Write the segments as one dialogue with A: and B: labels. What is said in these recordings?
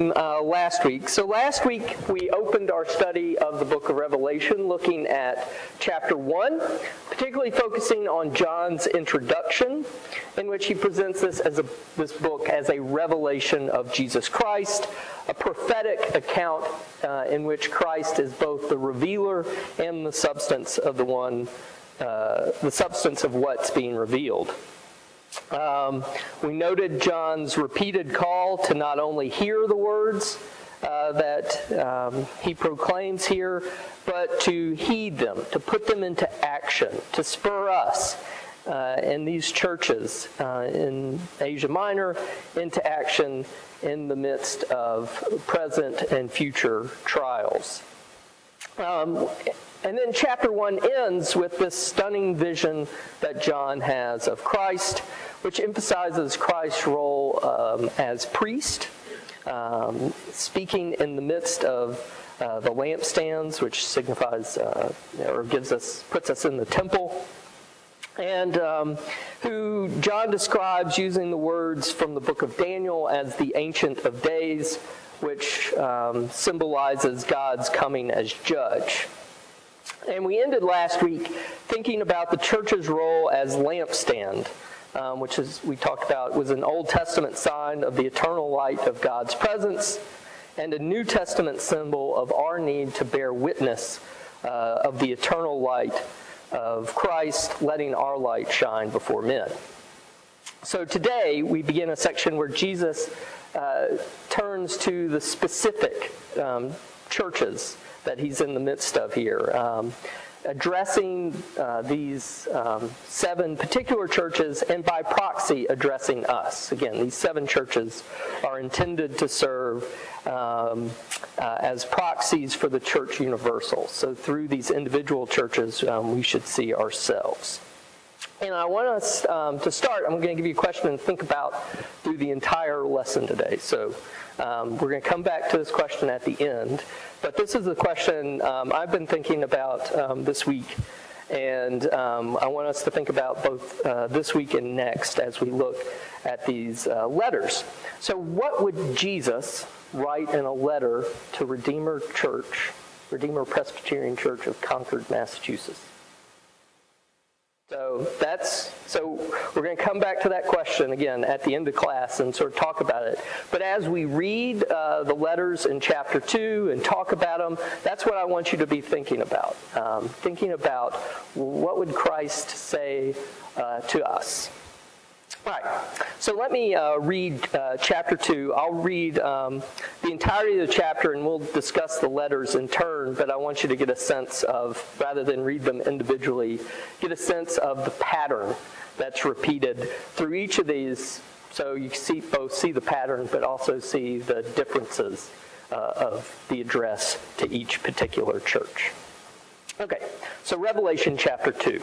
A: uh, last week. So last week we opened our study of the book of Revelation looking at chapter 1, particularly focusing on John's introduction in which he presents this as a, this book as a revelation of Jesus Christ, a prophetic account uh, in which Christ is both the revealer and the substance of the one uh, the substance of what's being revealed. Um, we noted John's repeated call to not only hear the words uh, that um, he proclaims here, but to heed them, to put them into action, to spur us uh, in these churches uh, in Asia Minor into action in the midst of present and future trials. Um, and then chapter 1 ends with this stunning vision that John has of Christ, which emphasizes Christ's role um, as priest, um, speaking in the midst of uh, the lampstands, which signifies uh, or gives us, puts us in the temple, and um, who John describes using the words from the book of Daniel as the Ancient of Days, which um, symbolizes God's coming as judge. And we ended last week thinking about the church's role as lampstand, um, which is we talked about was an Old Testament sign of the eternal light of God's presence, and a New Testament symbol of our need to bear witness uh, of the eternal light of Christ, letting our light shine before men. So today we begin a section where Jesus uh, turns to the specific um, churches that he's in the midst of here. Um, addressing uh, these um, seven particular churches and by proxy addressing us. Again, these seven churches are intended to serve um, uh, as proxies for the church universal. So through these individual churches, um, we should see ourselves. And I want us um, to start, I'm going to give you a question and think about through the entire lesson today. So um, we're going to come back to this question at the end. But this is a question um, I've been thinking about um, this week. And um, I want us to think about both uh, this week and next as we look at these uh, letters. So, what would Jesus write in a letter to Redeemer Church, Redeemer Presbyterian Church of Concord, Massachusetts? So that's so we're going to come back to that question again at the end of class and sort of talk about it. But as we read uh, the letters in chapter two and talk about them, that's what I want you to be thinking about. Um, thinking about what would Christ say uh, to us. All right, so let me uh, read uh, chapter 2. I'll read um, the entirety of the chapter and we'll discuss the letters in turn, but I want you to get a sense of, rather than read them individually, get a sense of the pattern that's repeated through each of these. So you see, both see the pattern, but also see the differences uh, of the address to each particular church. Okay, so Revelation chapter 2.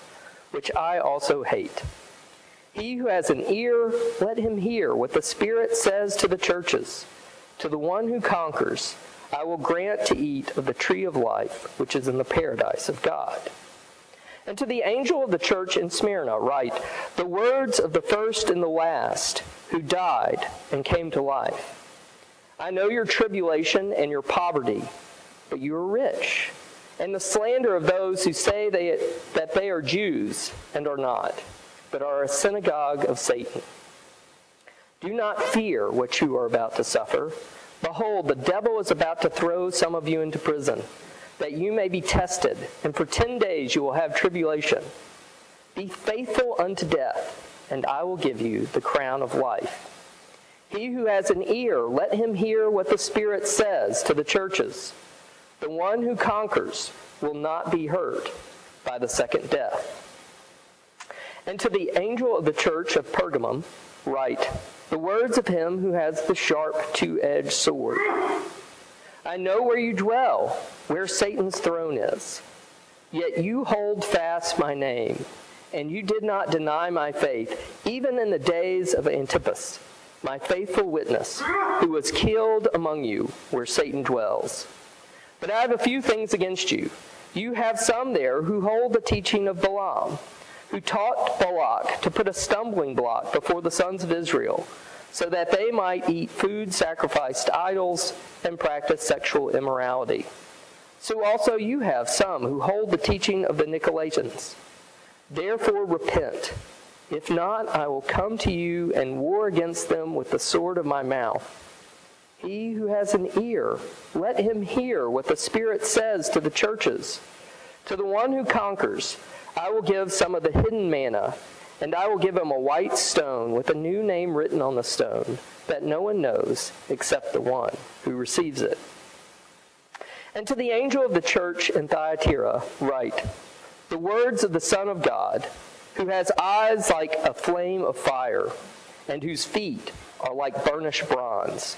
A: which I also hate. He who has an ear, let him hear what the Spirit says to the churches. To the one who conquers, I will grant to eat of the tree of life, which is in the paradise of God. And to the angel of the church in Smyrna, write the words of the first and the last, who died and came to life. I know your tribulation and your poverty, but you are rich and the slander of those who say they, that they are Jews and are not, but are a synagogue of Satan. Do not fear what you are about to suffer. Behold, the devil is about to throw some of you into prison, that you may be tested, and for ten days you will have tribulation. Be faithful unto death, and I will give you the crown of life. He who has an ear, let him hear what the Spirit says to the churches. The one who conquers will not be hurt by the second death. And to the angel of the church of Pergamum, write the words of him who has the sharp two edged sword. I know where you dwell, where Satan's throne is. Yet you hold fast my name, and you did not deny my faith, even in the days of Antipas, my faithful witness, who was killed among you, where Satan dwells. But I have a few things against you. You have some there who hold the teaching of Balaam who taught Balak to put a stumbling block before the sons of Israel, so that they might eat food sacrificed to idols and practice sexual immorality. So also you have some who hold the teaching of the Nicolaitans. Therefore repent. If not, I will come to you and war against them with the sword of my mouth. He who has an ear, let him hear what the Spirit says to the churches. To the one who conquers, I will give some of the hidden manna, and I will give him a white stone with a new name written on the stone that no one knows except the one who receives it. And to the angel of the church in Thyatira, write the words of the Son of God, who has eyes like a flame of fire, and whose feet are like burnished bronze.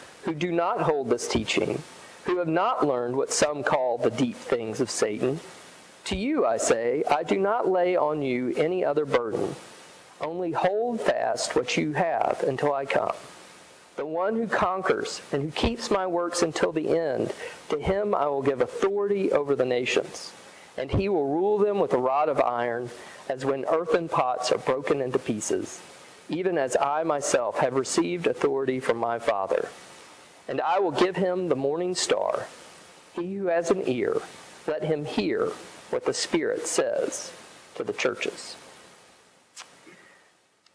A: who do not hold this teaching, who have not learned what some call the deep things of Satan, to you, I say, I do not lay on you any other burden. Only hold fast what you have until I come. The one who conquers and who keeps my works until the end, to him I will give authority over the nations. And he will rule them with a rod of iron, as when earthen pots are broken into pieces, even as I myself have received authority from my Father. And I will give him the morning star. He who has an ear, let him hear what the Spirit says to the churches.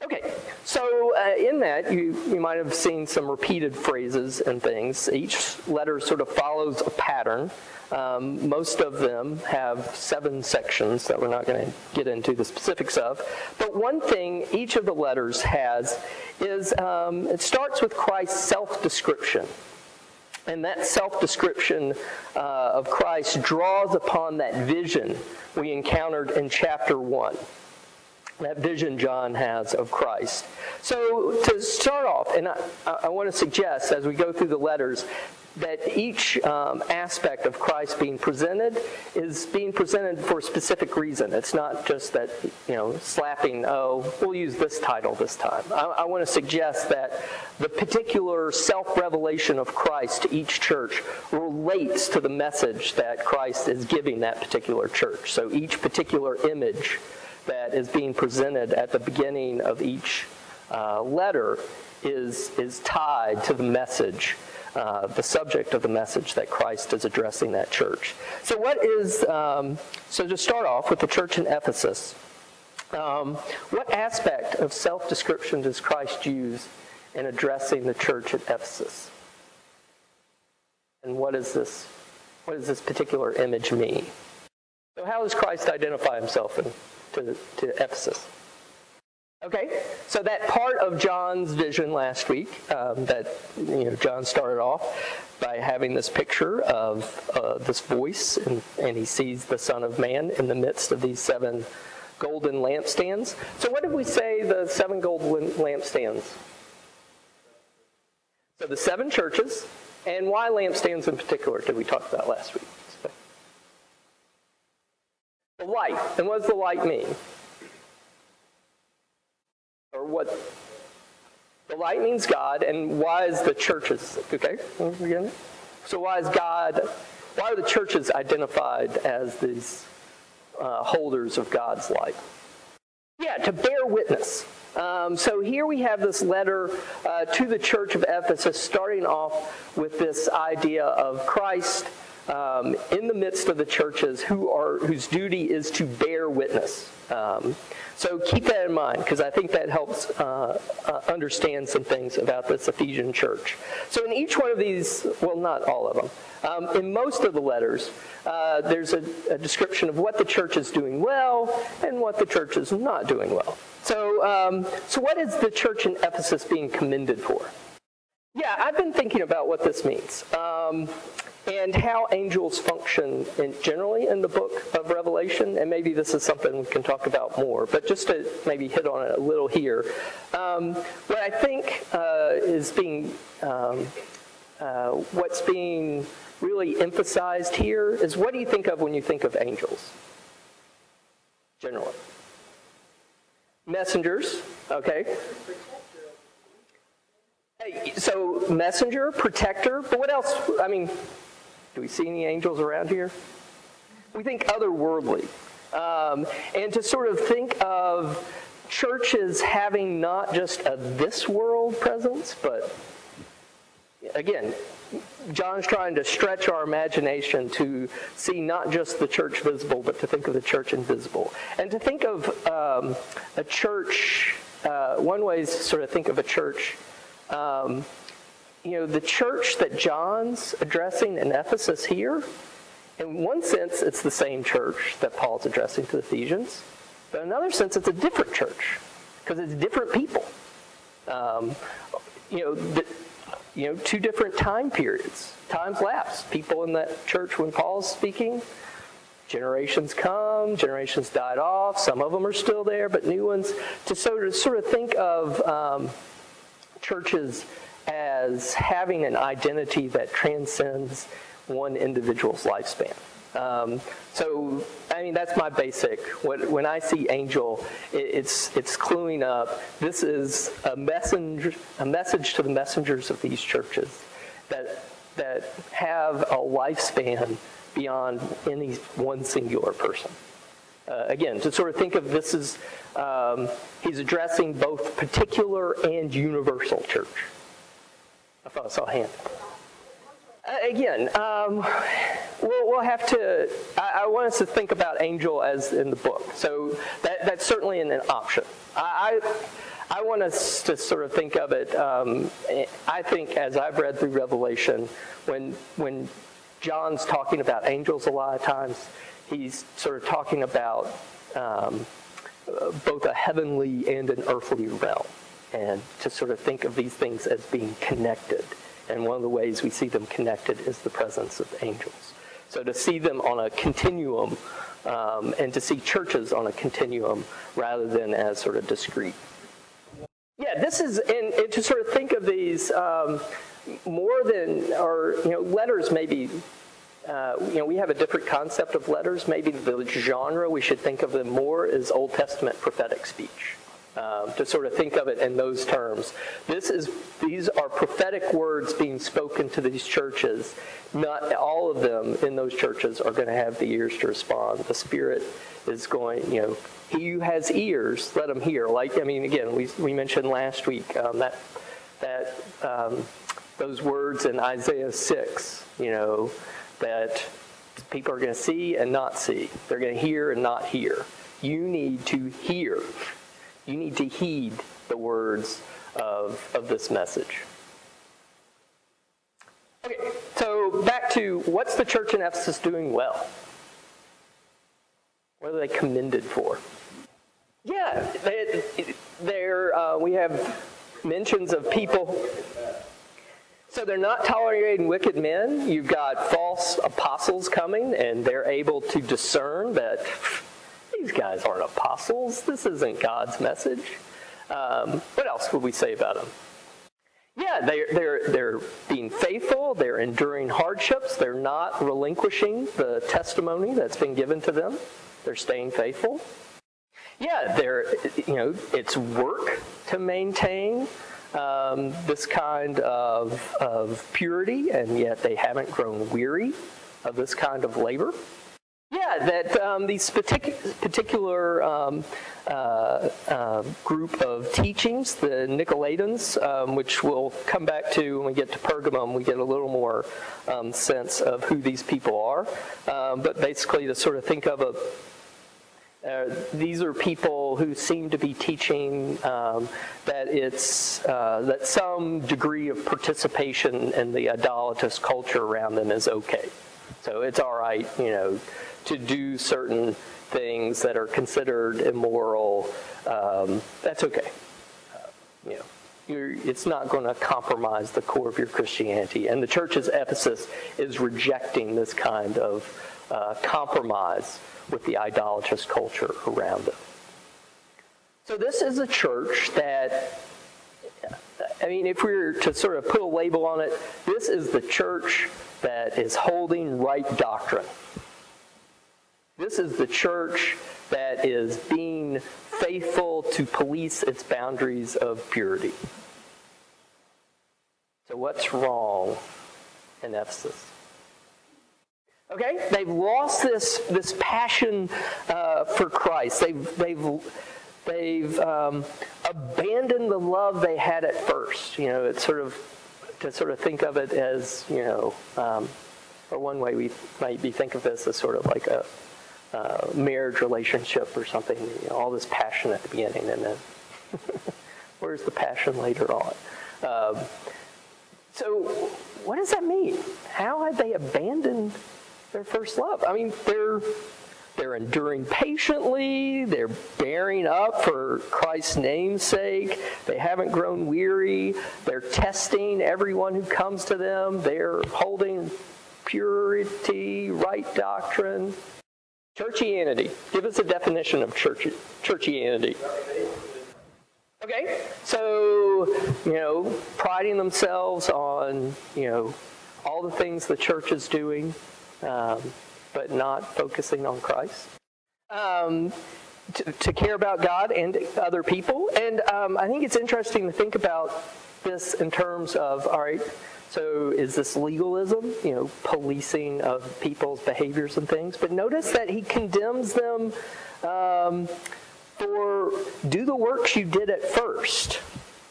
A: Okay, so uh, in that, you, you might have seen some repeated phrases and things. Each letter sort of follows a pattern. Um, most of them have seven sections that we're not going to get into the specifics of. But one thing each of the letters has is um, it starts with Christ's self description. And that self description uh, of Christ draws upon that vision we encountered in chapter 1. That vision John has of Christ. So, to start off, and I, I want to suggest as we go through the letters that each um, aspect of Christ being presented is being presented for a specific reason. It's not just that, you know, slapping, oh, we'll use this title this time. I, I want to suggest that the particular self revelation of Christ to each church relates to the message that Christ is giving that particular church. So each particular image that is being presented at the beginning of each uh, letter is, is tied to the message uh, the subject of the message that Christ is addressing that church. So, what is, um, so to start off with the church in Ephesus, um, what aspect of self description does Christ use in addressing the church at Ephesus? And what is this? What does this particular image mean? So, how does Christ identify himself in, to, to Ephesus? Okay, so that part of John's vision last week, um, that you know, John started off by having this picture of uh, this voice, and, and he sees the Son of Man in the midst of these seven golden lampstands. So, what did we say the seven golden lampstands? So, the seven churches, and why lampstands in particular did we talk about last week? The light. And what does the light mean? or what the light means God, and why is the churches, okay? So why is God, why are the churches identified as these uh, holders of God's light? Yeah, to bear witness. Um, so here we have this letter uh, to the church of Ephesus, starting off with this idea of Christ um, in the midst of the churches who are whose duty is to bear witness. Um, so keep that in mind because I think that helps uh, uh, understand some things about this Ephesian church. So in each one of these, well, not all of them, um, in most of the letters, uh, there's a, a, description of what the church is doing well and what the church is not doing well. So, um, so what is the church in Ephesus being commended for? Yeah, I've been thinking about what this means. Um, and how angels function in, generally in the book of Revelation. And maybe this is something we can talk about more, but just to maybe hit on it a little here. Um, what I think uh, is being, um, uh, what's being really emphasized here is what do you think of when you think of angels? Generally. Messengers, okay. So, messenger, protector, but what else? I mean, do we see any angels around here? We think otherworldly. Um, and to sort of think of churches having not just a this world presence, but again, John's trying to stretch our imagination to see not just the church visible, but to think of the church invisible. And to think of um, a church, uh, one way is sort of think of a church um, you know, the church that John's addressing in Ephesus here, in one sense, it's the same church that Paul's addressing to the Ephesians. But in another sense, it's a different church because it's different people. Um, you know, the, you know, two different time periods. Times lapse. People in that church when Paul's speaking, generations come, generations died off. Some of them are still there, but new ones. To sort of, sort of think of um, churches as having an identity that transcends one individual's lifespan. Um, so, I mean, that's my basic. When I see angel, it's it's cluing up. This is a messenger, a message to the messengers of these churches that that have a lifespan beyond any one singular person. Uh, again, to sort of think of this as um, he's addressing both particular and universal church. I thought I saw a hand. Uh, again, um, we'll, we'll, have to. I, I, want us to think about angel as in the book. So that, that's certainly an, an option. I, I, I, want us to sort of think of it. Um, I think as I've read through Revelation, when when John's talking about angels a lot of times, he's sort of talking about um, both a heavenly and an earthly realm and to sort of think of these things as being connected. And one of the ways we see them connected is the presence of angels. So to see them on a continuum um, and to see churches on a continuum rather than as sort of discrete. Yeah, this is, and, and to sort of think of these um, more than, or, you know, letters maybe uh, you know, we have a different concept of letters. Maybe the genre we should think of them more as Old Testament prophetic speech um, to sort of think of it in those terms. This is these are prophetic words being spoken to these churches. Not all of them in those churches are going to have the ears to respond. The Spirit is going, you know, he who has ears, let him hear. Like I mean, again, we we mentioned last week um, that that um, those words in Isaiah six, you know, that people are going to see and not see. They're going to hear and not hear. You need to hear you need to heed the words of, of this message. Okay, so back to what's the church in Ephesus doing well? What are they commended for? Yeah, they're uh, we have mentions of people. So they're not tolerating wicked men. You've got false apostles coming, and they're able to discern that these guys aren't apostles. This isn't God's message. Um, what else would we say about them? Yeah, they're, they're, they're being faithful, they're enduring hardships, they're not relinquishing the testimony that's been given to them, they're staying faithful. Yeah, they're, you know, it's work to maintain um, this kind of, of purity, and yet they haven't grown weary of this kind of labor. Yeah, that um, these partic- particular um, uh, uh, group of teachings, the Nicolaitans, um, which we'll come back to when we get to Pergamum, we get a little more um, sense of who these people are. Um, but basically, to sort of think of a uh, these are people who seem to be teaching um, that it's uh, that some degree of participation in the idolatrous culture around them is okay. So it's all right, you know, to do certain things that are considered immoral. Um, that's okay. Uh, you know, it's not going to compromise the core of your Christianity. And the church's Ephesus is rejecting this kind of uh, compromise with the idolatrous culture around them. So this is a church that, I mean, if we were to sort of put a label on it, this is the church that is holding right doctrine. This is the church that is being faithful to police its boundaries of purity. So, what's wrong in Ephesus? Okay, they've lost this this passion uh, for Christ. They've they've they've um, abandoned the love they had at first. You know, it's sort of to sort of think of it as you know, um, or one way we might be think of this as sort of like a uh, marriage relationship or something. You know, all this passion at the beginning, and then where's the passion later on? Um, so, what does that mean? How have they abandoned their first love. I mean, they're they're enduring patiently, they're bearing up for Christ's name's sake, they haven't grown weary, they're testing everyone who comes to them, they're holding purity, right doctrine. Churchianity. Give us a definition of church, churchianity. Okay, so, you know, priding themselves on, you know, all the things the church is doing, um, but not focusing on Christ. Um, to, to, care about God and other people. And um, I think it's interesting to think about this in terms of all right, so is this legalism, you know, policing of people's behaviors and things? But notice that he condemns them um, for do the works you did at first.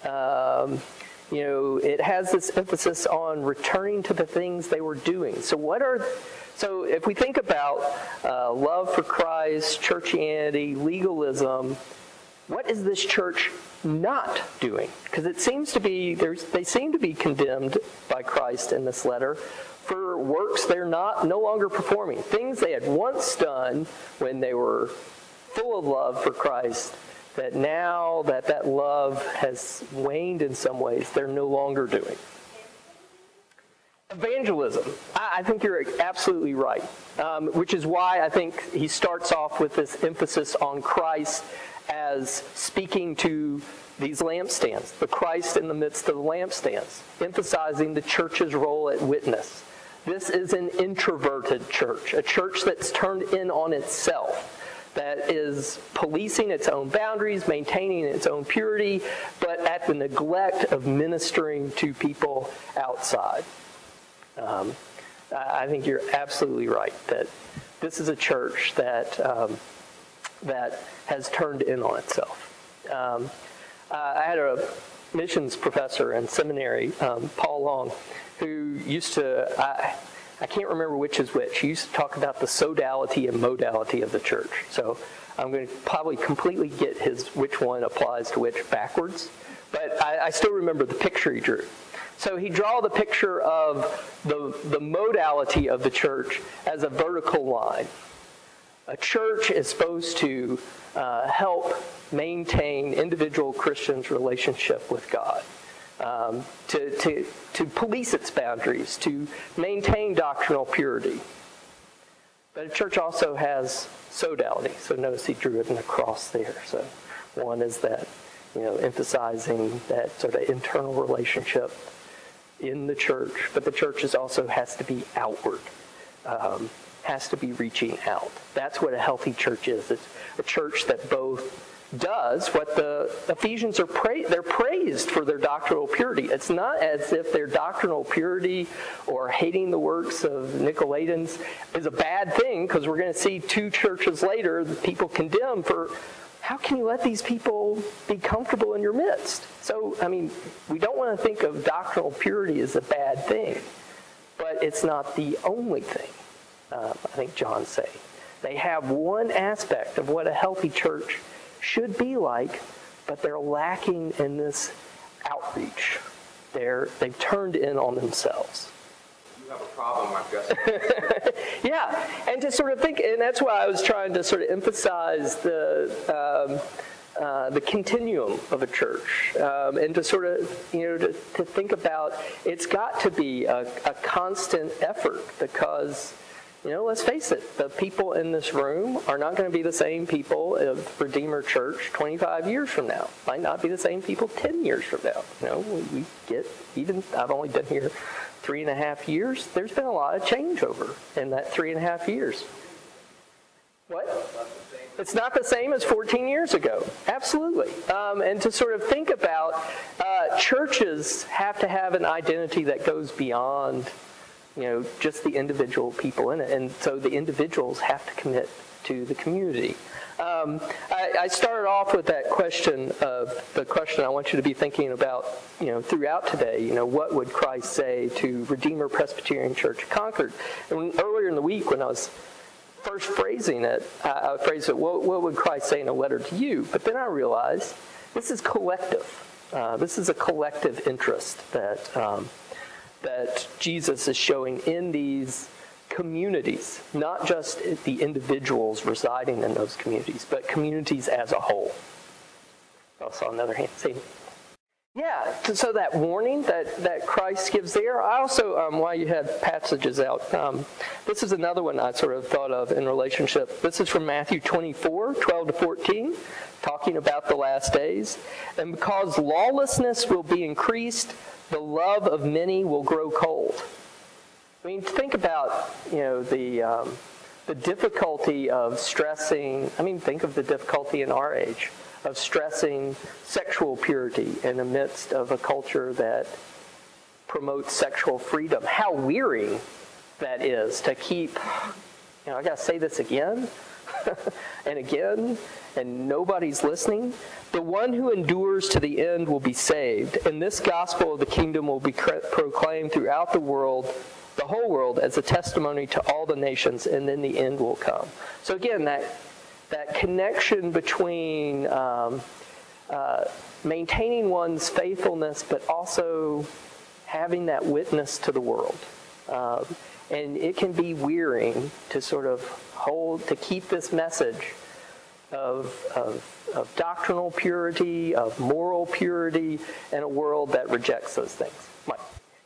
A: Um, you know, it has this emphasis on returning to the things they were doing. So, what are so if we think about uh, love for Christ, churchianity, legalism, what is this church not doing? Because it seems to be they seem to be condemned by Christ in this letter for works they're not no longer performing, things they had once done when they were full of love for Christ that now that that love has waned in some ways, they're no longer doing. Evangelism. I, think you're absolutely right, um, which is why I think he starts off with this emphasis on Christ as speaking to these lampstands, the Christ in the midst of the lampstands, emphasizing the church's role at witness. This is an introverted church, a church that's turned in on itself that is policing its own boundaries, maintaining its own purity, but at the neglect of ministering to people outside. Um, I think you're absolutely right that this is a church that um, that has turned in on itself. Um, I had a missions professor in seminary, um, Paul Long, who used to. I, I can't remember which is which. He used to talk about the sodality and modality of the church. So I'm going to probably completely get his which one applies to which backwards. But I, I still remember the picture he drew. So he draw the picture of the, the modality of the church as a vertical line. A church is supposed to uh, help maintain individual Christians' relationship with God, um, to, to, to police its boundaries, to maintain doctrinal purity. But a church also has sodality. So notice he drew it in a cross there. So one is that, you know, emphasizing that sort of internal relationship in the church, but the church is also has to be outward, um, has to be reaching out. That's what a healthy church is. It's a church that both does what the Ephesians are pra- they're praised for their doctrinal purity. It's not as if their doctrinal purity or hating the works of Nicolaitans is a bad thing because we're going to see two churches later that people condemn for how can you let these people be comfortable in your midst? So, I mean, we don't want to think of doctrinal purity as a bad thing, but it's not the only thing, uh, I think John's saying. They have one aspect of what a healthy church should be like, but they're lacking in this outreach. They're, they've turned in on themselves
B: you have a problem, I'm guessing.
A: yeah, and to sort of think, and that's why I was trying to sort of emphasize the. Um, uh, the continuum of a church, um, and to sort of, you know, to, to think about it's got to be a, a constant effort because you know, let's face it, the people in this room are not going to be the same people of Redeemer Church 25 years from now. Might not be the same people 10 years from now. You know, we, get, even, I've only been here three and a half years. There's been a lot of changeover in that three and a half years. What? It's not the same as 14 years ago. Absolutely. Um, and to sort of think about uh, churches have to have an identity that goes beyond you know, just the individual people in it. And so the individuals have to commit to the community. Um, I, I, started off with that question of the question I want you to be thinking about, you know, throughout today. You know, what would Christ say to Redeemer Presbyterian Church of Concord? And earlier in the week, when I was first phrasing it, I, I phrased it, what, what, would Christ say in a letter to you? But then I realized this is collective. Uh, this is a collective interest that um, that Jesus is showing in these communities, not just the individuals residing in those communities, but communities as a whole. I saw another hand. See? Yeah, so that warning that, that Christ gives there. I also, um, while you had passages out, um, this is another one I sort of thought of in relationship. This is from Matthew 24, 12 to 14, talking about the last days. And because lawlessness will be increased, the love of many will grow cold. I mean, think about, you know, the, um, the difficulty of stressing, I mean, think of the difficulty in our age of stressing sexual purity in the midst of a culture that promotes sexual freedom. How weary that is to keep, you know, I got to say this again and again, and nobody's listening. The one who endures to the end will be saved, and this gospel of the kingdom will be proclaimed throughout the world, the whole world, as a testimony to all the nations, and then the end will come. So again, that that connection between um, uh, maintaining one's faithfulness, but also having that witness to the world. Uh, and it can be wearying to sort of hold, to keep this message of, of, of doctrinal purity, of moral purity, in a world that rejects those things. Mike.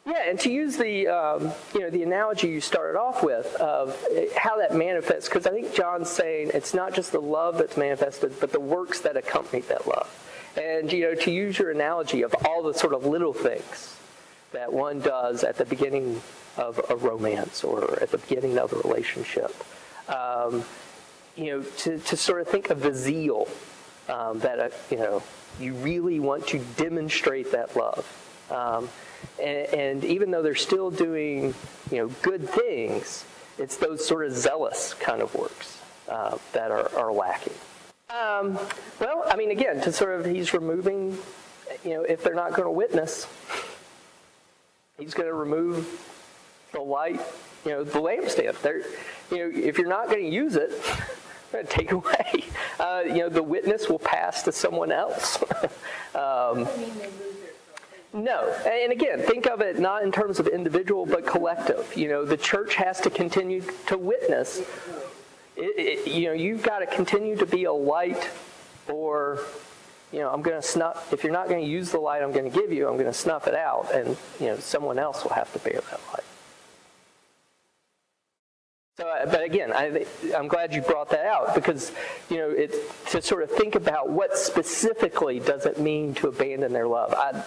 A: Yeah, and to use the um, you know the analogy you started off with of how that manifests, because I think John's saying it's not just the love that's manifested, but the works that accompany that love. And you know, to use your analogy of all the sort of little things that one does at the beginning of a romance or at the beginning of a relationship. Um, you know, to, to sort of think of the zeal um, that, uh, you know, you really want to demonstrate that love. Um, and, and, even though they're still doing, you know, good things, it's those sort of zealous kind of works uh, that are, are lacking. Um, well, I mean, again, to sort of, he's removing, you know, if they're not going to witness, he's going to remove the light, you know, the lampstand. They're, you know, if you're not going to use it, take away. Uh, you know, the witness will pass to someone else. um, no, and again, think of it not in terms of individual but collective. You know, the church has to continue to witness. it, it, you know, you've got to continue to be a light or you know, I'm going to snuff, if you're not going to use the light I'm going to give you, I'm going to snuff it out, and, you know, someone else will have to bear that light. So, uh, but again, I, am glad you brought that out because, you know, it, to sort of think about what specifically does it mean to abandon their love. I,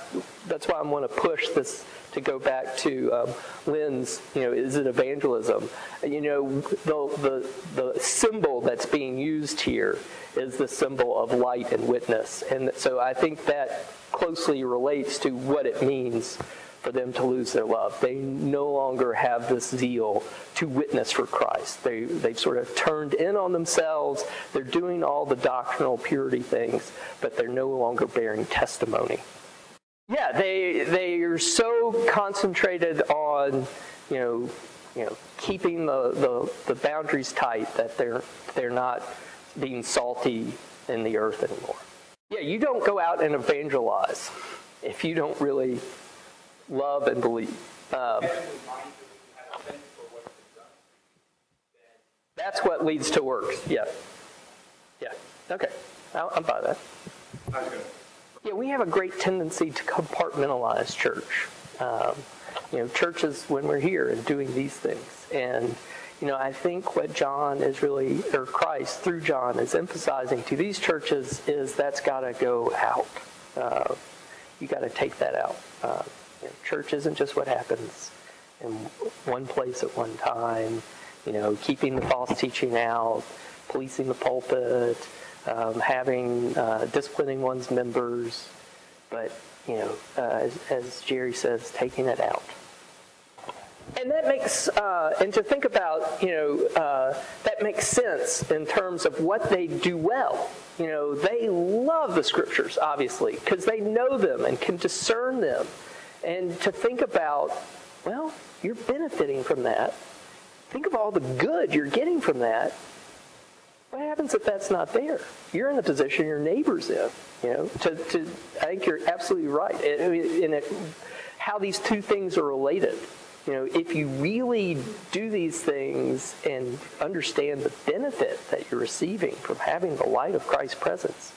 A: that's why I want to push this to go back to um, Lynn's, you know, is it evangelism? You know, the, the, the symbol that's being used here is the symbol of light and witness. And so I think that closely relates to what it means for them to lose their love. They no longer have this zeal to witness for Christ. They, they've sort of turned in on themselves. They're doing all the doctrinal purity things, but they're no longer bearing testimony. Yeah, they, they are so concentrated on, you know, you know, keeping the, the, the boundaries tight that they're, they're not being salty in the earth anymore. Yeah, you don't go out and evangelize if you don't really love and believe. Um, that's what leads to works. Yeah. Yeah. Okay. I'm by that. Yeah, we have a great tendency to compartmentalize church. Um, you know, churches when we're here and doing these things. And, you know, I think what John is really, or Christ through John is emphasizing to these churches is that's got to go out. Uh, you got to take that out. Uh, you know, church isn't just what happens in one place at one time. You know, keeping the false teaching out, policing the pulpit, um, having uh, disciplining one's members, but you know, uh, as, as, Jerry says, taking it out. And that makes, uh, and to think about, you know, uh, that makes sense in terms of what they do well. You know, they love the scriptures, obviously, because they know them and can discern them and to think about, well, you're benefiting from that. Think of all the good you're getting from that. What happens if that's not there? You're in the position your neighbor's in. You know, to, to I think you're absolutely right. In how these two things are related. You know, if you really do these things and understand the benefit that you're receiving from having the light of Christ's presence,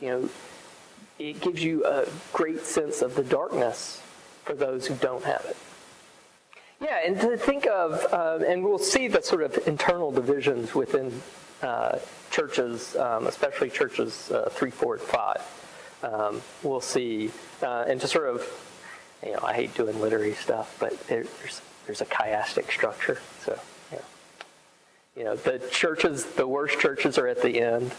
A: you know, it gives you a great sense of the darkness for those who don't have it. Yeah, and to think of, um, and we'll see the sort of internal divisions within uh, churches, um, especially churches uh, 3, 4, and 5. Um, we'll see, uh, and to sort of, you know, I hate doing literary stuff, but there's, there's a chiastic structure. So, you know, the churches, the worst churches are at the end.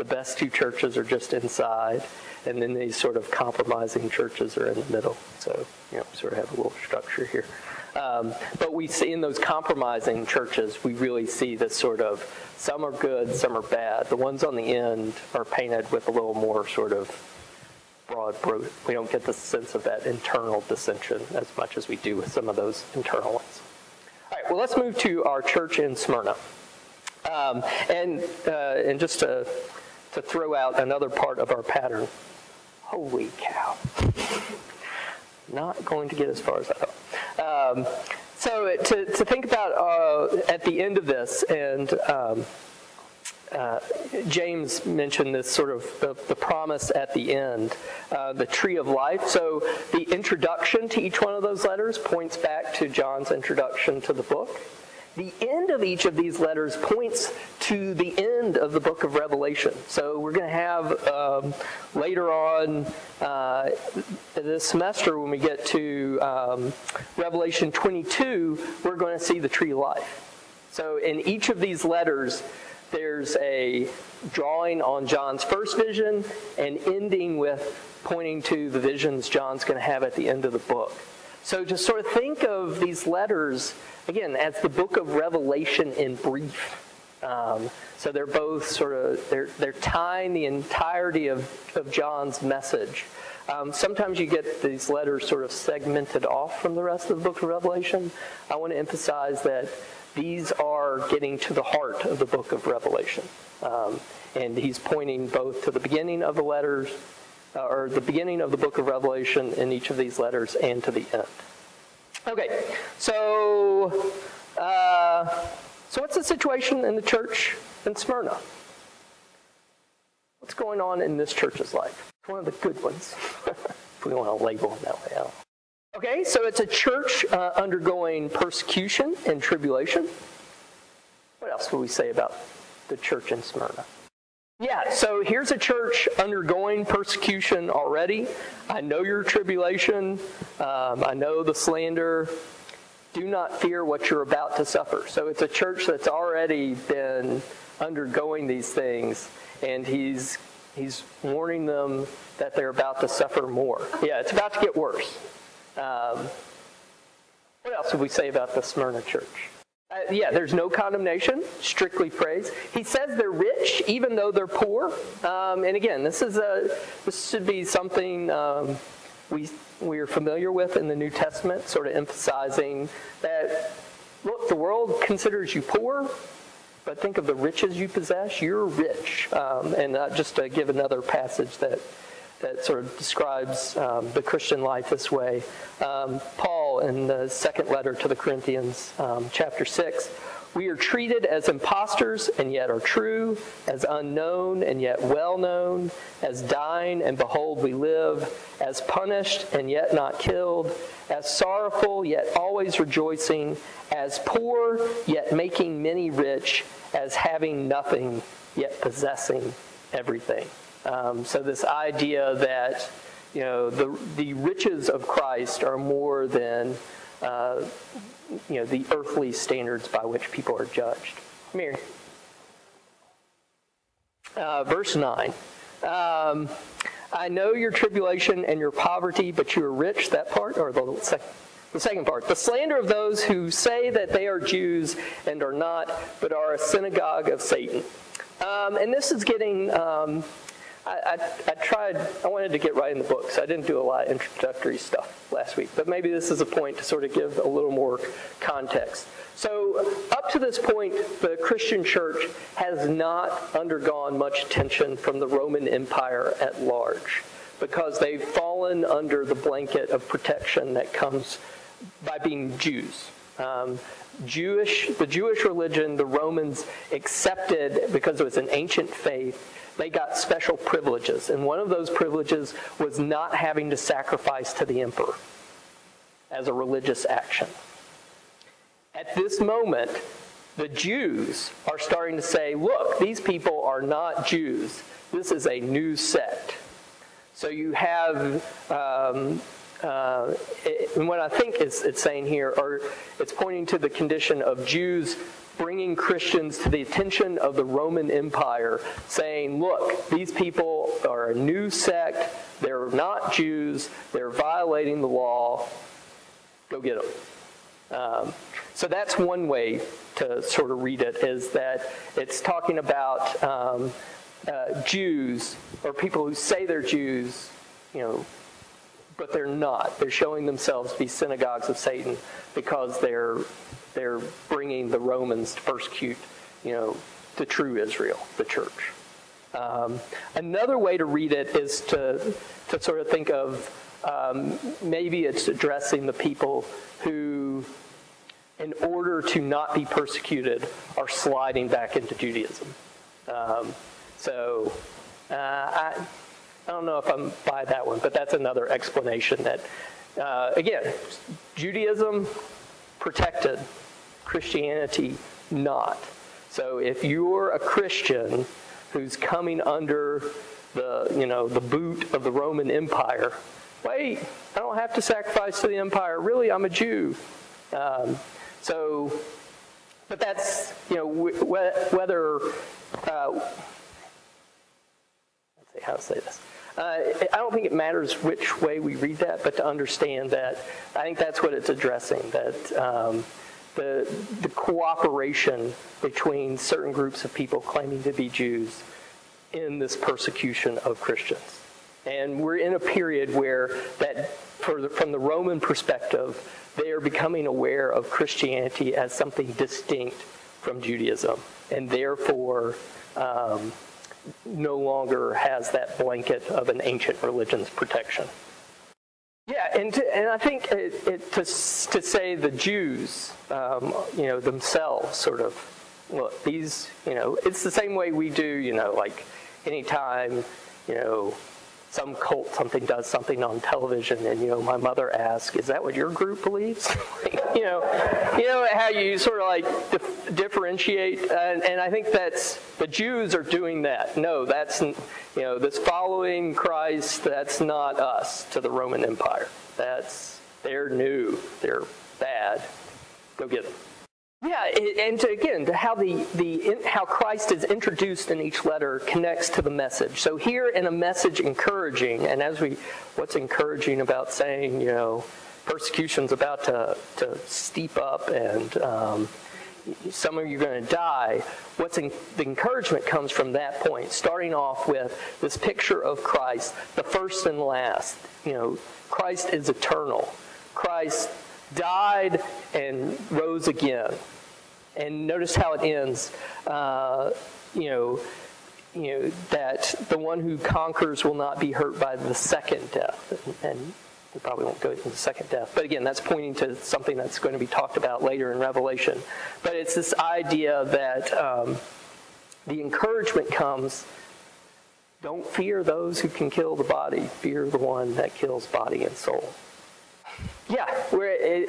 A: The best two churches are just inside and then these sort of compromising churches are in the middle. So, you know, sort of have a little structure here. Um, but we see in those compromising churches, we really see this sort of some are good, some are bad. The ones on the end are painted with a little more sort of broad. We don't get the sense of that internal dissension as much as we do with some of those internal ones. All right, well, let's move to our church in Smyrna. Um, and, uh, and just to, to throw out another part of our pattern, Holy cow. Not going to get as far as I thought. Um, so to, to think about uh, at the end of this, and um, uh, James mentioned this sort of the, the promise at the end, uh, the tree of life. So the introduction to each one of those letters points back to John's introduction to the book. The end of each of these letters points to the end of the book of Revelation. So we're going to have um, later on uh, this semester when we get to um, Revelation 22, we're going to see the tree of life. So in each of these letters, there's a drawing on John's first vision and ending with pointing to the visions John's going to have at the end of the book. So just sort of think of these letters again, as the book of Revelation in brief. Um, so they're both sort of they're they're tying the entirety of, of John's message. Um, sometimes you get these letters sort of segmented off from the rest of the book of Revelation. I want to emphasize that these are getting to the heart of the book of Revelation. Um, and he's pointing both to the beginning of the letters, uh, or the beginning of the book of Revelation in each of these letters, and to the end. Okay, so uh, So, what's the situation in the church in Smyrna? What's going on in this church's life? It's one of the good ones, if we want to label it that way. Out. Okay, so it's a church uh, undergoing persecution and tribulation. What else would we say about the church in Smyrna? Yeah, so here's a church undergoing persecution already. I know your tribulation. Um, I know the slander. Do not fear what you're about to suffer. So it's a church that's already been undergoing these things, and he's he's warning them that they're about to suffer more. Yeah, it's about to get worse. Um, what else would we say about the Smyrna church? Uh, yeah, there's no condemnation, strictly praise. He says they're rich even though they're poor. Um, and again, this is a this should be something um, we we are familiar with in the New Testament, sort of emphasizing that look, the world considers you poor, but think of the riches you possess. You're rich. Um, and uh, just to give another passage that that sort of describes um, the Christian life this way. Um, Paul, in the second letter to the Corinthians, um, chapter 6, we are treated as impostors and yet are true, as unknown and yet well known, as dying and behold we live, as punished and yet not killed, as sorrowful yet always rejoicing, as poor yet making many rich, as having nothing yet possessing everything. Um, so this idea that you know the the riches of Christ are more than uh, you know the earthly standards by which people are judged. Mary, uh, verse nine. Um, I know your tribulation and your poverty, but you are rich. That part, or the second. The second part, the slander of those who say that they are Jews and are not, but are a synagogue of Satan. Um, and this is getting um, I, I, I, tried, I wanted to get right in the book, so I didn't do a lot of introductory stuff last week. But maybe this is a point to sort of give a little more context. So, up to this point, the Christian church has not undergone much attention from the Roman Empire at large because they've fallen under the blanket of protection that comes by being Jews. Um, Jewish, the Jewish religion, the Romans accepted because it was an ancient faith they got special privileges. And one of those privileges was not having to sacrifice to the emperor as a religious action. At this moment, the Jews are starting to say, look, these people are not Jews. This is a new sect. So you have, um, uh, it, and what I think it's, it's saying here, or it's pointing to the condition of Jews bringing Christians to the attention of the Roman Empire, saying, look, these people are a new sect, they're not Jews, they're violating the law, go get them. Um, so that's one way to sort of read it, is that it's talking about um, uh, Jews or people who say they're Jews, you know, but they're not. They're showing themselves to be synagogues of Satan because they're they're bringing the Romans to persecute, you know, the true Israel, the church. Um, another way to read it is to, to sort of think of um, maybe it's addressing the people who, in order to not be persecuted, are sliding back into Judaism. Um, so uh, I, I don't know if I'm by that one, but that's another explanation that, uh, again, Judaism protected, Christianity not. So if you're a Christian who's coming under the, you know, the boot of the Roman Empire, wait, I don't have to sacrifice to the empire. Really, I'm a Jew. Um, so, but that's, you know, whether, uh, let's see how to say this. Uh, I don't think it matters which way we read that, but to understand that, I think that's what it's addressing. That um, the, the cooperation between certain groups of people claiming to be Jews in this persecution of Christians. And we're in a period where that, the, from the Roman perspective, they are becoming aware of Christianity as something distinct from Judaism, and therefore um, no longer has that blanket of an ancient religion's protection. Yeah, and, to, and I think it, it, to, to say the Jews, um, you know, themselves sort of look, these, you know, it's the same way we do, you know, like anytime, you know, some cult something does something on television and you know my mother asks is that what your group believes? You know you know how you sort of like dif- differentiate and, and, i think that's the jews are doing that. No that's you know this following christ that's not us to the roman empire. That's they're new they're bad. Go get them yeah, and again, how the, the how Christ is introduced in each letter connects to the message. So here in a message encouraging, and as we, what's encouraging about saying, you know, persecution's about to, to steep up and um, some of you are going to die. What's in, the encouragement comes from that point, starting off with this picture of Christ, the first and last. You know, Christ is eternal. Christ died and rose again. And notice how it ends. Uh, you know, you know that the one who conquers will not be hurt by the second death. And, we probably won't go into the second death. But again, that's pointing to something that's going to be talked about later in Revelation. But it's this idea that um, the encouragement comes don't fear those who can kill the body, fear the one that kills body and soul. Yeah, where it,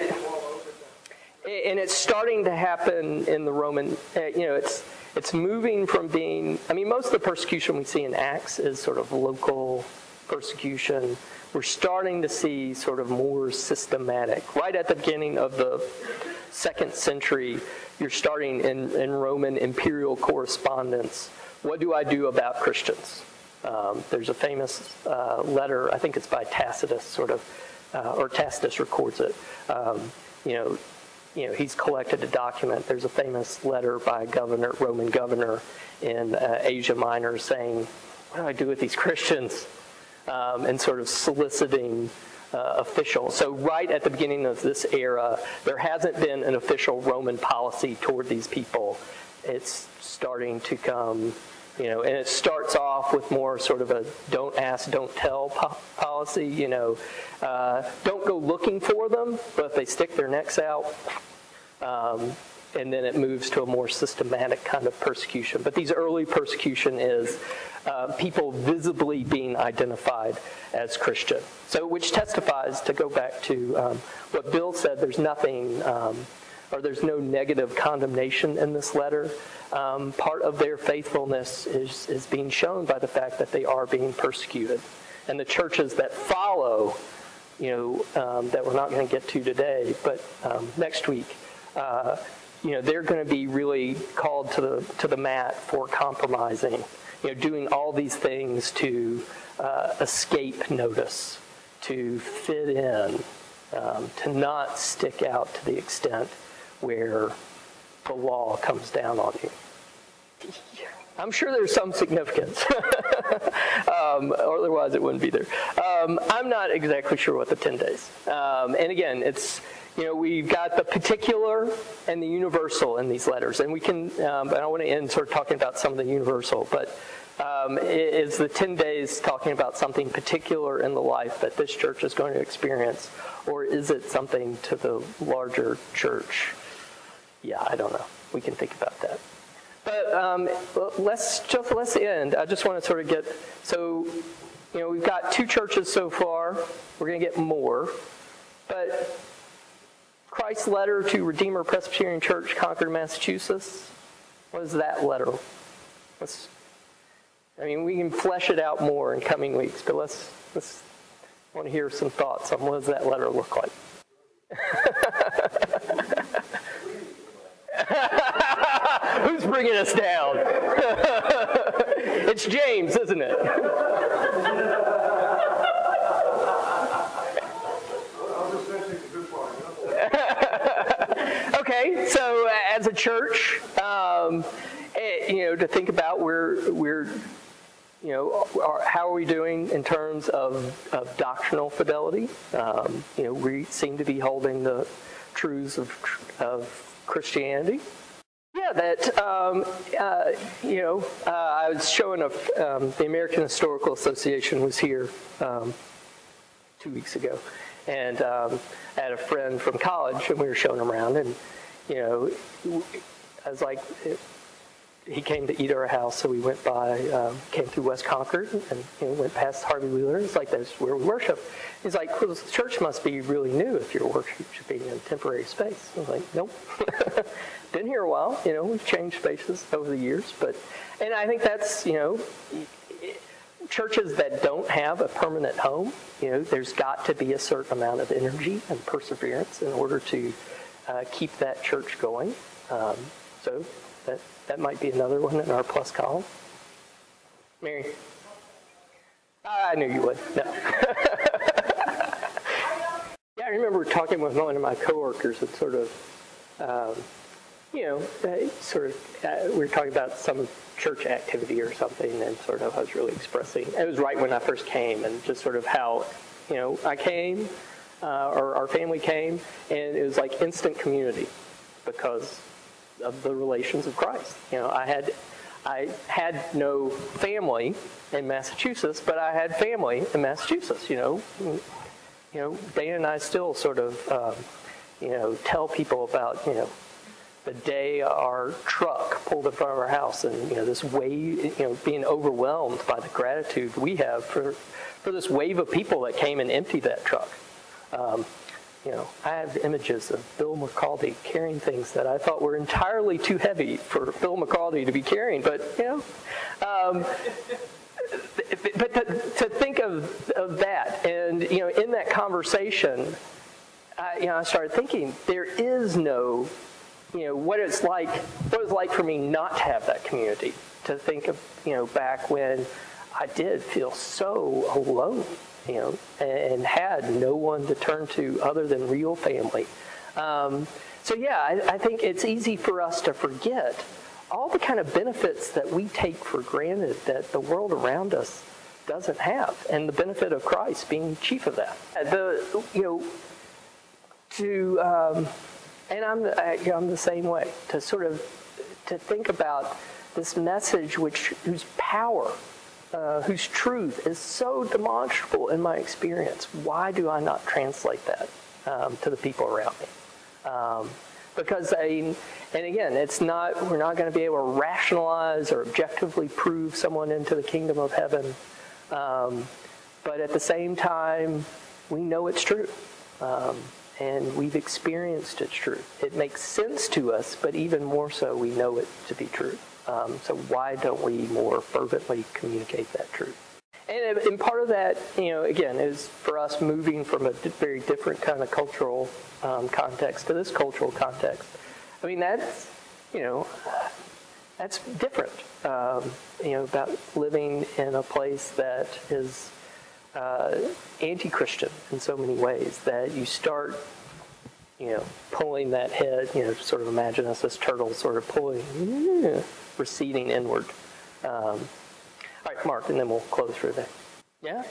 A: and it's starting to happen in the Roman. Uh, you know, it's it's moving from being. I mean, most of the persecution we see in Acts is sort of local persecution. We're starting to see sort of more systematic. Right at the beginning of the second century, you're starting in, in Roman imperial correspondence. What do I do about Christians? Um, there's a famous uh, letter, I think it's by Tacitus, sort of uh, or Tacitus records it. Um, you know, you know, he's collected a document. There's a famous letter by a governor, Roman governor in uh, Asia Minor, saying, "What do I do with these Christians?" Um, and sort of soliciting uh, officials. So right at the beginning of this era, there hasn't been an official Roman policy toward these people. It's starting to come you know, and it starts off with more sort of a don't ask, don't tell po- policy. You know, uh, don't go looking for them, but if they stick their necks out, um, and then it moves to a more systematic kind of persecution. But these early persecution is uh, people visibly being identified as Christian. So, which testifies to go back to um, what Bill said. There's nothing. Um, or there's no negative condemnation in this letter. Um, part of their faithfulness is, is being shown by the fact that they are being persecuted. And the churches that follow, you know, um, that we're not going to get to today, but um, next week, uh, you know, they're going to be really called to the, to the mat for compromising, you know, doing all these things to uh, escape notice, to fit in, um, to not stick out to the extent where the law comes down on you. I'm sure there's some significance. um, otherwise, it wouldn't be there. Um, I'm not exactly sure what the 10 days. Um, and again, it's, you know, we've got the particular and the universal in these letters. And we can, um, I want to end sort of talking about some of the universal, but um, is the 10 days talking about something particular in the life that this church is going to experience? Or is it something to the larger church? Yeah, I don't know. We can think about that. But um, let's just let's end. I just want to sort of get so you know we've got two churches so far. We're going to get more, but Christ's letter to Redeemer Presbyterian Church, Concord, Massachusetts. What is that letter? Let's. I mean, we can flesh it out more in coming weeks, but let's let's. Want to hear some thoughts on what does that letter look like. Who's bringing us down? it's James, isn't it? okay, so uh, as a church, um, it, eh, you know, to think about we're we're you know, are, how are we doing in terms of, of doctrinal fidelity? Um, you know, we seem to be holding the truths of, of Christianity. Yeah, that, um, uh, you know, uh, I was showing a, um, the American Historical Association was here um, two weeks ago. And um, I had a friend from college, and we were showing them around. And, you know, I was like, he came to eat at our house, so we went by, um, came through West Concord, and you know, went past Harvey Wheeler. It's like that's where we worship. He's like, well, the church must be really new if you're worshiping in a temporary space. I was like, nope. Been here a while. You know, we've changed spaces over the years, but, and I think that's, you know, churches that don't have a permanent home, you know, there's got to be a certain amount of energy and perseverance in order to uh, keep that church going. Um, so that that might be another one in our plus column. Mary. I knew you would. No. yeah, I remember talking with one of my coworkers and sort of, um, you know, uh, sort of, uh, we were talking about some church activity or something, and sort of I was really expressing. It was right when I first came, and just sort of how, you know, I came, uh, or our family came, and it was like instant community because of the relations of Christ. You know, I had I had no family in Massachusetts, but I had family in Massachusetts. You know, you know, Dana and I still sort of, um, you know, tell people about you know the day our truck pulled in front of our house, and you know this wave, you know, being overwhelmed by the gratitude we have for for this wave of people that came and emptied that truck. Um, you know, I have images of Bill McCaldy carrying things that I thought were entirely too heavy for Bill McCaldy to be carrying, but you know, um, but to, to think of, of that, and you know, in that conversation, I, you know, I started thinking there is no, you know, what it's like, what it's like for me not to have that community. To think of, you know, back when I did feel so alone know, and had no one to turn to other than real family. Um, so yeah, I, I think it's easy for us to forget all the kind of benefits that we take for granted that the world around us doesn't have, and the benefit of Christ being chief of that. The you know to um, and I'm I, I'm the same way to sort of to think about this message which whose power uh, whose truth is so demonstrable in my experience, why do I not translate that um, to the people around me? Um, because I, and again, it's not, we're not going to be able to rationalize or objectively prove someone into the kingdom of heaven. Um, but at the same time, we know it's true. Um, and we've experienced its truth. It makes sense to us, but even more so, we know it to be true. Um, so why don't we more fervently communicate that truth? And, and part of that, you know, again, is for us moving from a very different kind of cultural um, context to this cultural context. I mean, that's, you know, that's different. Um, you know, about living in a place that is uh, anti-Christian in so many ways that you start you know, pulling that head, you know, sort of imagine us as turtles sort of pulling, receding inward. Um, all right, Mark, and then we'll close for the day. Yeah?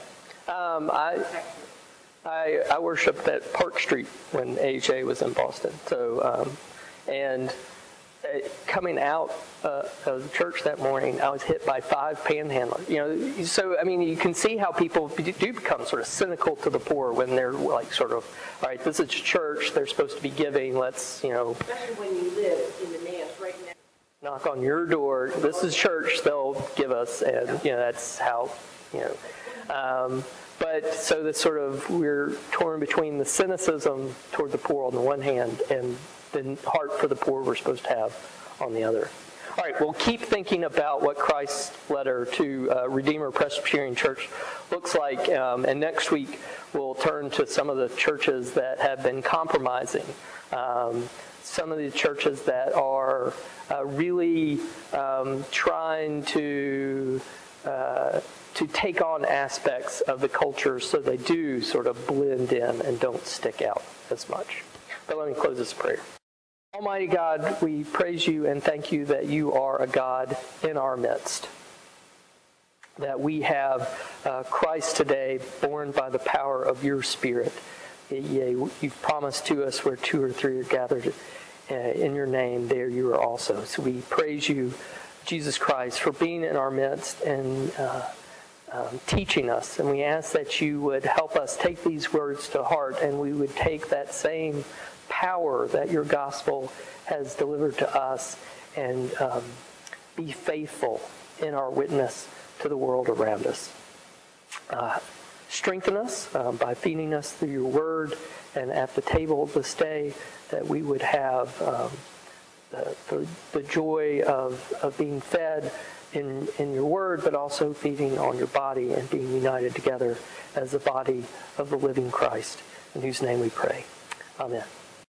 A: Um, I, I, I worshiped at Park Street when AHA was in Boston. So, um, and coming out uh, of the church that morning, I was hit by five panhandlers. You know, so I mean, you can see how people do become sort of cynical to the poor when they're like sort of, all right, this is church. They're supposed to be giving. Let's, you know.
C: Especially when you live in the Nance right now
A: knock on your door. This is church. They'll give us, and you know that's how you know. Um, but so this sort of we're torn between the cynicism toward the poor on the one hand and the heart for the poor we're supposed to have on the other. All right, we'll keep thinking about what Christ's letter to uh, Redeemer Presbyterian Church looks like, um, and next week we'll turn to some of the churches that have been compromising. Um, some of the churches that are uh, really um, trying to uh, to take on aspects of the culture so they do sort of blend in and don't stick out as much. But let me close this prayer. Almighty God, we praise you and thank you that you are a God in our midst. That we have uh, Christ today born by the power of your Spirit. Yea, you've promised to us where two or three are gathered uh, in your name, there you are also. So we praise you, Jesus Christ, for being in our midst and uh, um, teaching us. And we ask that you would help us take these words to heart and we would take that same power that your gospel has delivered to us and um, be faithful in our witness to the world around us. Uh, strengthen us uh, by feeding us through your word and at the table this day that we would have um, the, the, the joy of, of being fed in, in your word, but also feeding on your body and being united together as the body of the living Christ, in whose name we pray. Amen.